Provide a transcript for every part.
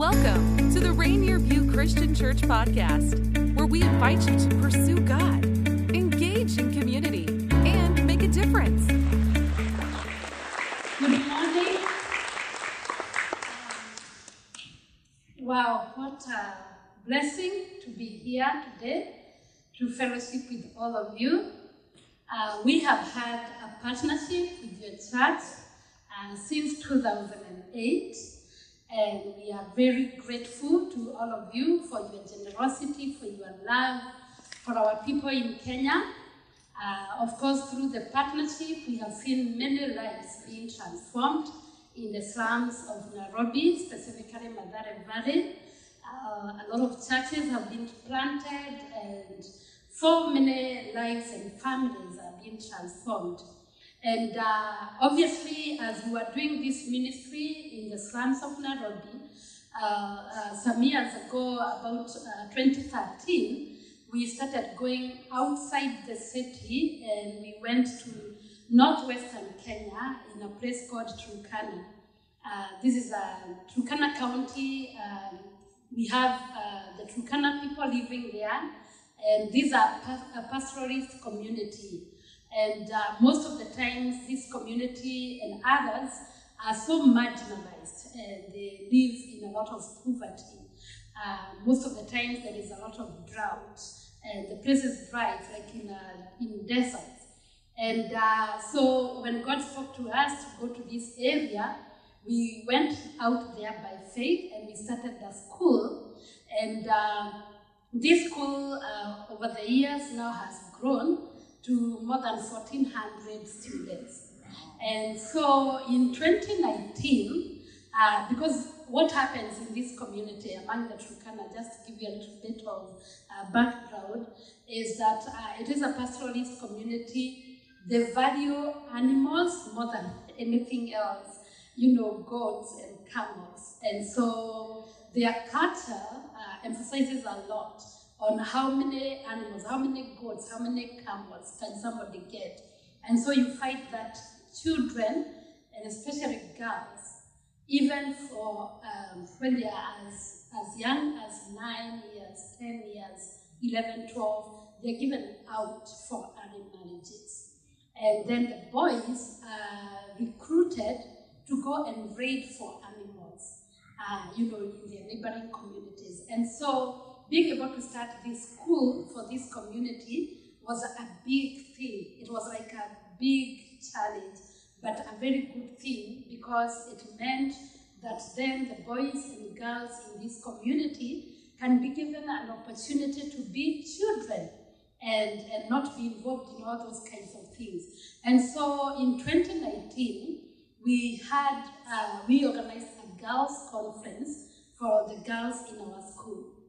Welcome to the Rainier View Christian Church podcast, where we invite you to pursue God, engage in community, and make a difference. Good morning. Wow, what a blessing to be here today to fellowship with all of you. Uh, we have had a partnership with your church uh, since 2008, and we are very grateful to all of you for your generosity, for your love for our people in Kenya. Uh, of course, through the partnership, we have seen many lives being transformed in the slums of Nairobi, specifically Mathare Valley. Uh, a lot of churches have been planted, and so many lives and families are being transformed. And uh, obviously, as we were doing this ministry in the slums of Nairobi, uh, uh, some years ago, about uh, 2013, we started going outside the city and we went to northwestern Kenya in a place called Turkana. Uh, this is a Turkana County. Um, we have uh, the Turkana people living there, and these are a pastoralist community. And uh, most of the times, this community and others are so marginalized and they live in a lot of poverty. Uh, most of the times, there is a lot of drought the place is dry, it's like in, a, in deserts. And uh, so when God spoke to us to go to this area, we went out there by faith and we started a school. And uh, this school, uh, over the years, now has grown to more than 1,400 students. And so in 2019, uh, because what happens in this community among the Turkana, just to give you a little bit of uh, background, is that uh, it is a pastoralist community. They value animals more than anything else, you know, goats and camels. And so their culture uh, emphasizes a lot on how many animals, how many goats, how many camels can somebody get. And so you find that children, and especially girls, even for um, when they are as, as young as 9 years, 10 years, 11, 12, they're given out for marriages. And then the boys are recruited to go and raid for animals, uh, you know, in their neighboring communities. And so being able to start this school for this community was a big thing. It was like a big challenge, but a very good thing because it meant that then the boys and girls in this community can be given an opportunity to be children and, and not be involved in all those kinds of things. And so in 2019, we had, uh, we organized a girls' conference for the girls in our school.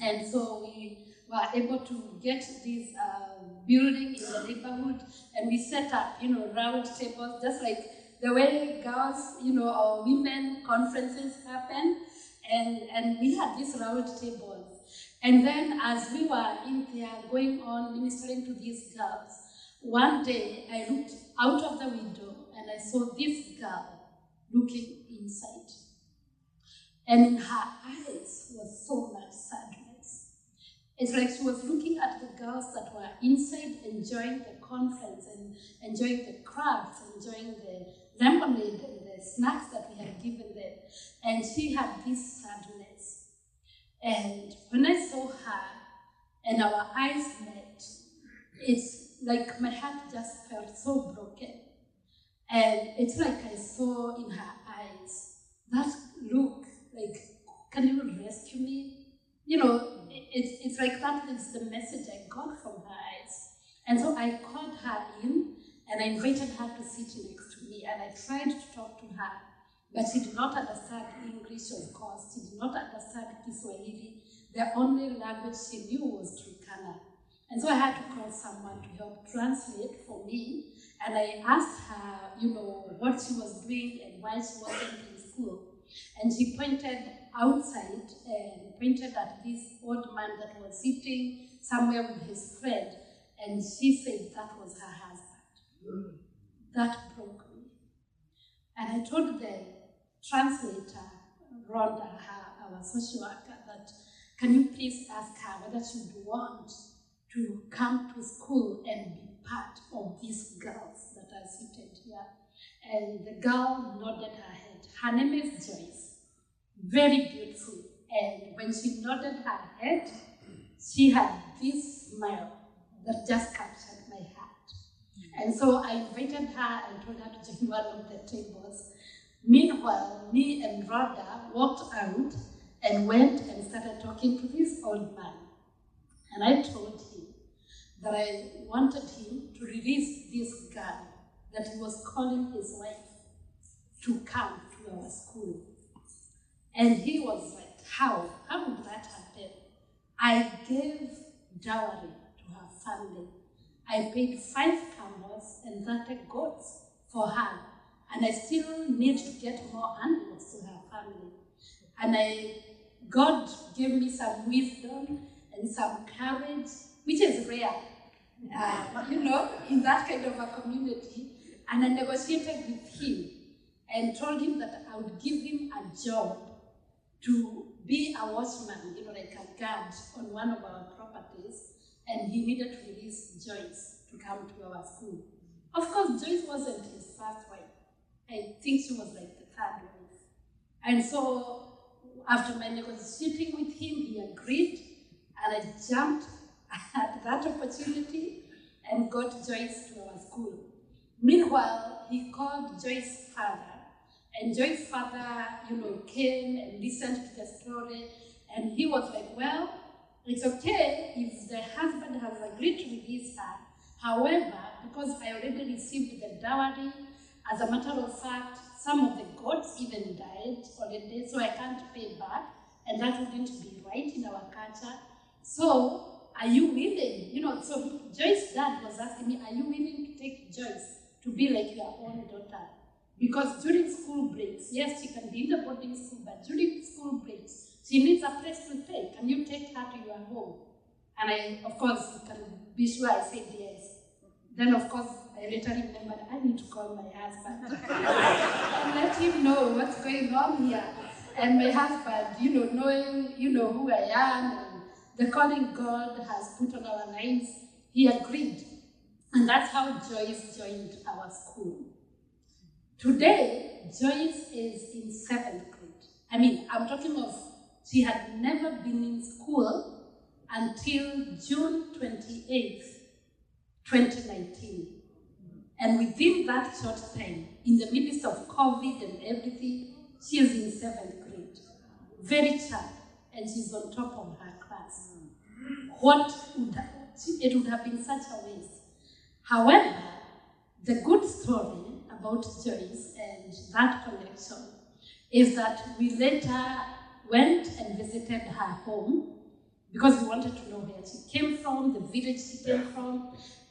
And so we were able to get this uh, building in the neighborhood and we set up, you know, round tables, just like the way girls, you know, or women conferences happen. And, and we had these round tables. And then as we were in there going on ministering to these girls, one day I looked out of the window and I saw this girl looking inside. And in her eyes was so. It's like she was looking at the girls that were inside enjoying the conference and enjoying the crafts, enjoying the lemonade and the snacks that we had given them. And she had this sadness. And when I saw her and our eyes met, it's like my heart just felt so broken. And it's like I saw in her eyes that look like, can you rescue me? You know, it's, it's like that is the message I got from her eyes. And so I called her in and I invited her to sit next to me and I tried to talk to her, but she did not understand English, of course. She did not understand Kiswahili. The only language she knew was Turkana. And so I had to call someone to help translate for me. And I asked her, you know, what she was doing and why she wasn't in school. And she pointed outside and pointed at this old man that was sitting somewhere with his friend. And she said that was her husband. That broke me. And I told the translator, Rhonda, her, our social worker that can you please ask her whether she would want to come to school and be part of these girls that are seated here. And the girl nodded her. Her name is Joyce. Very beautiful. And when she nodded her head, she had this smile that just captured my heart. And so I invited her and told her to join one of the tables. Meanwhile, me and Rhoda walked out and went and started talking to this old man. And I told him that I wanted him to release this girl that he was calling his wife to come our school. And he was like, How? How would that happen? I gave dowry to her family. I paid five camels and 30 goats for her. And I still need to get more animals to her family. And I, God gave me some wisdom and some courage, which is rare, uh, you know, in that kind of a community. And I negotiated with him and told him that I would give him a job to be a watchman, you know, like a guard on one of our properties. And he needed to release Joyce to come to our school. Of course, Joyce wasn't his first wife. I think she was like the third wife. And so after my negotiating with him, he agreed, and I jumped at that opportunity and got Joyce to our school. Meanwhile, he called Joyce's father, and Joyce's father, you know, came and listened to the story, and he was like, well, it's okay if the husband has agreed to release her. However, because I already received the dowry, as a matter of fact, some of the gods even died already, so I can't pay back, and that wouldn't be right in our culture. So, are you willing? You know, so Joyce's dad was asking me, are you willing to take Joyce to be like your own daughter? Because during yes, she can be in the boarding school, but during school breaks, she needs a place to stay. Can you take her to your home? And I, of course, you can be sure I said yes. Then, of course, I later remembered I need to call my husband and let him know what's going on here. And my husband, you know, knowing, you know, who I am and the calling God has put on our lives, he agreed. And that's how Joyce joined our school. Today, Joyce is in seventh grade. I mean, I'm talking of she had never been in school until June 28th, 2019. And within that short time, in the midst of COVID and everything, she is in seventh grade. Very sharp, and she's on top of her class. What would have, it would have been such a waste. However, the good story about Joyce and that connection is that we later went and visited her home because we wanted to know where she came from, the village she came from,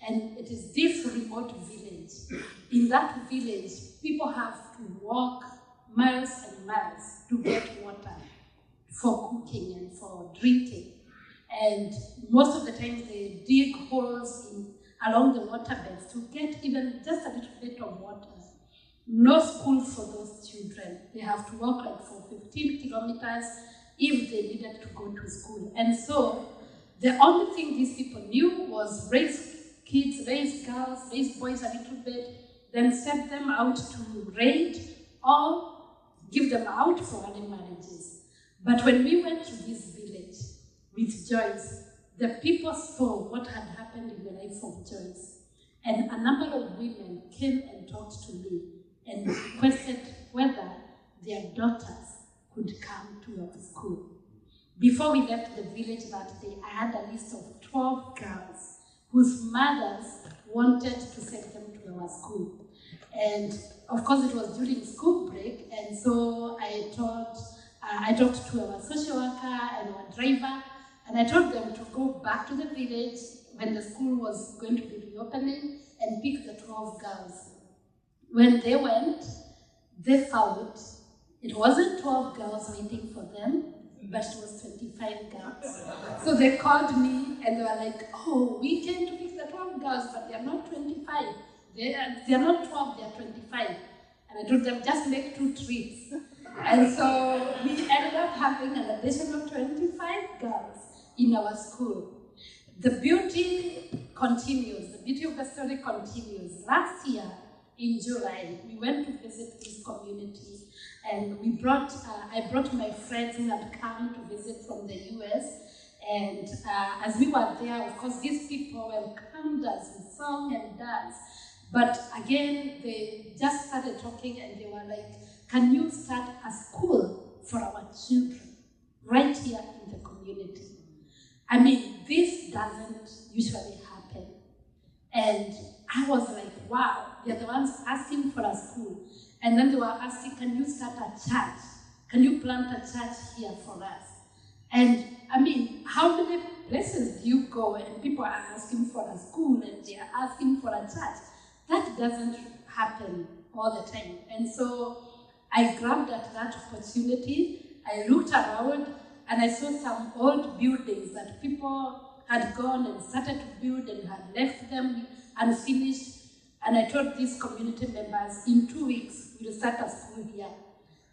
and it is this remote village. In that village, people have to walk miles and miles to get water for cooking and for drinking. And most of the time they dig holes in, along the waterbeds to get even just a little bit of water. No school for those children. They have to walk like for 15 kilometers if they needed to go to school. And so the only thing these people knew was raise kids, raise girls, raise boys a little bit, then send them out to raid or give them out for early marriages. But when we went to this village with Joyce, the people saw what had happened in the life of Joyce. And a number of women came and talked to me and requested whether their daughters could come to our school. Before we left the village that day, I had a list of 12 girls whose mothers wanted to send them to our school. And of course, it was during school break, and so I told, uh, I talked to our social worker and our driver, and I told them to go back to the village when the school was going to be reopening and pick the 12 girls. When they went, they found it wasn't 12 girls waiting for them, but it was 25 girls. So they called me and they were like, oh, we came to pick the 12 girls, but they're not 25. They're, they're not 12, they're 25. And I told them, just make two trips. And so we ended up having an additional 25 girls in our school. The beauty continues, the beauty of the story continues. Last year, in July, we went to visit this community and we brought, uh, I brought my friends who had come to visit from the US. And uh, as we were there, of course, these people welcomed us with song and dance. But again, they just started talking and they were like, can you start a school for our children right here in the community? I mean, this doesn't usually happen. And I was like, wow, they're the ones asking for a school. And then they were asking, can you start a church? Can you plant a church here for us? And I mean, how many places do you go and people are asking for a school and they are asking for a church? That doesn't happen all the time. And so I grabbed at that opportunity. I looked around and I saw some old buildings that people had gone and started to build and had left them unfinished. And I told these community members, in two weeks, we'll start a school here.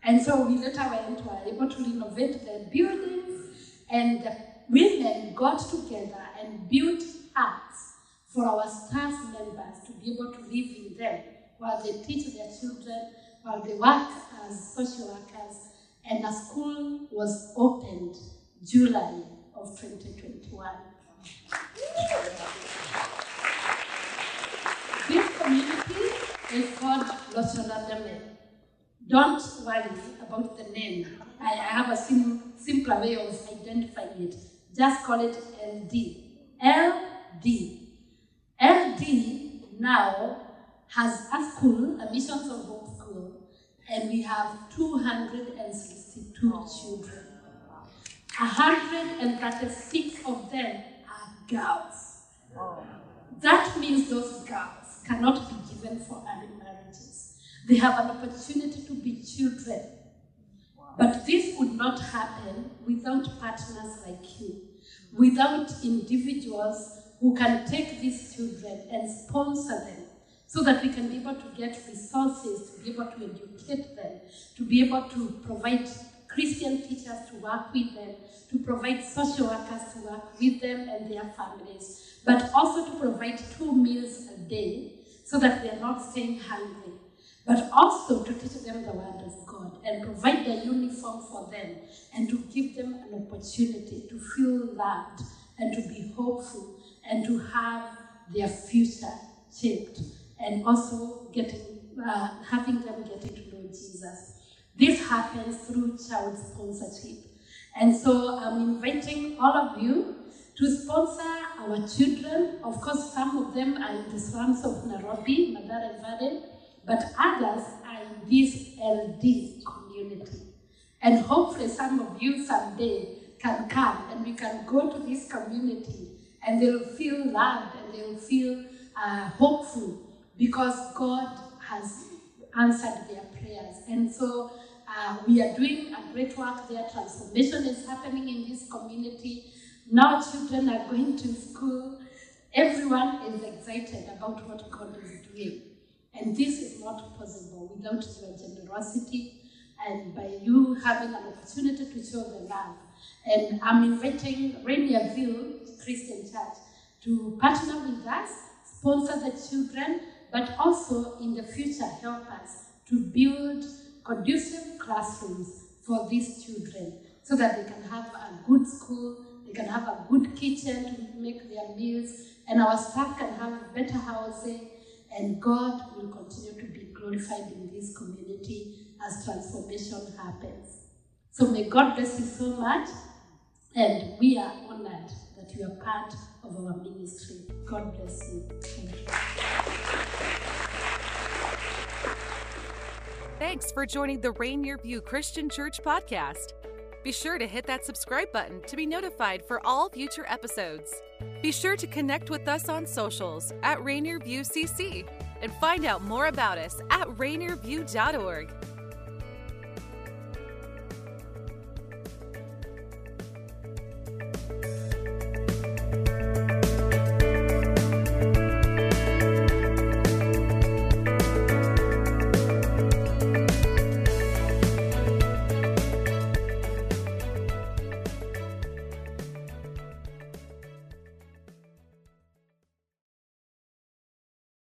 And so we later went, were able to renovate the buildings, and women got together and built huts for our staff members to be able to live in them while they teach their children, while they work as social workers, and a school was opened July of 2021. This community is called Lochorademe. Don't worry about the name. I, I have a sim, simpler way of identifying it. Just call it LD. LD. LD now has a school, a Missions of Hope school, and we have 262 children. 136 of them are girls. That means those girls cannot be given for early marriages. They have an opportunity to be children. But this would not happen without partners like you, without individuals who can take these children and sponsor them so that we can be able to get resources, to be able to educate them, to be able to provide Christian teachers to work with them, to provide social workers to work with them and their families, but also to provide two meals a day so that they're not staying hungry, but also to teach them the Word of God and provide a uniform for them and to give them an opportunity to feel loved and to be hopeful and to have their future shaped and also getting, uh, having them getting to know Jesus. This happens through child sponsorship. And so I'm inviting all of you to sponsor our children. Of course, some of them are in the slums of Nairobi, Mathare Valley, but others are in this LD community. And hopefully some of you someday can come and we can go to this community and they'll feel loved and they'll feel uh, hopeful because God has answered their prayers. And so uh, we are doing a great work there. Transformation is happening in this community. Now children are going to school. Everyone is excited about what God is doing. And this is not possible without your generosity and by you having an opportunity to show the love. And I'm inviting Rainier View Christian Church to partner with us, sponsor the children, but also in the future help us to build conducive classrooms for these children so that they can have a good school, they can have a good kitchen to make their meals, and our staff can have better housing, and God will continue to be glorified in this community as transformation happens. So may God bless you so much, and we are honored that you are part of our ministry. God bless you. Thank you. Thanks for joining the Rainier View Christian Church podcast. Be sure to hit that subscribe button to be notified for all future episodes. Be sure to connect with us on socials at Rainier View CC and find out more about us at rainierview.org.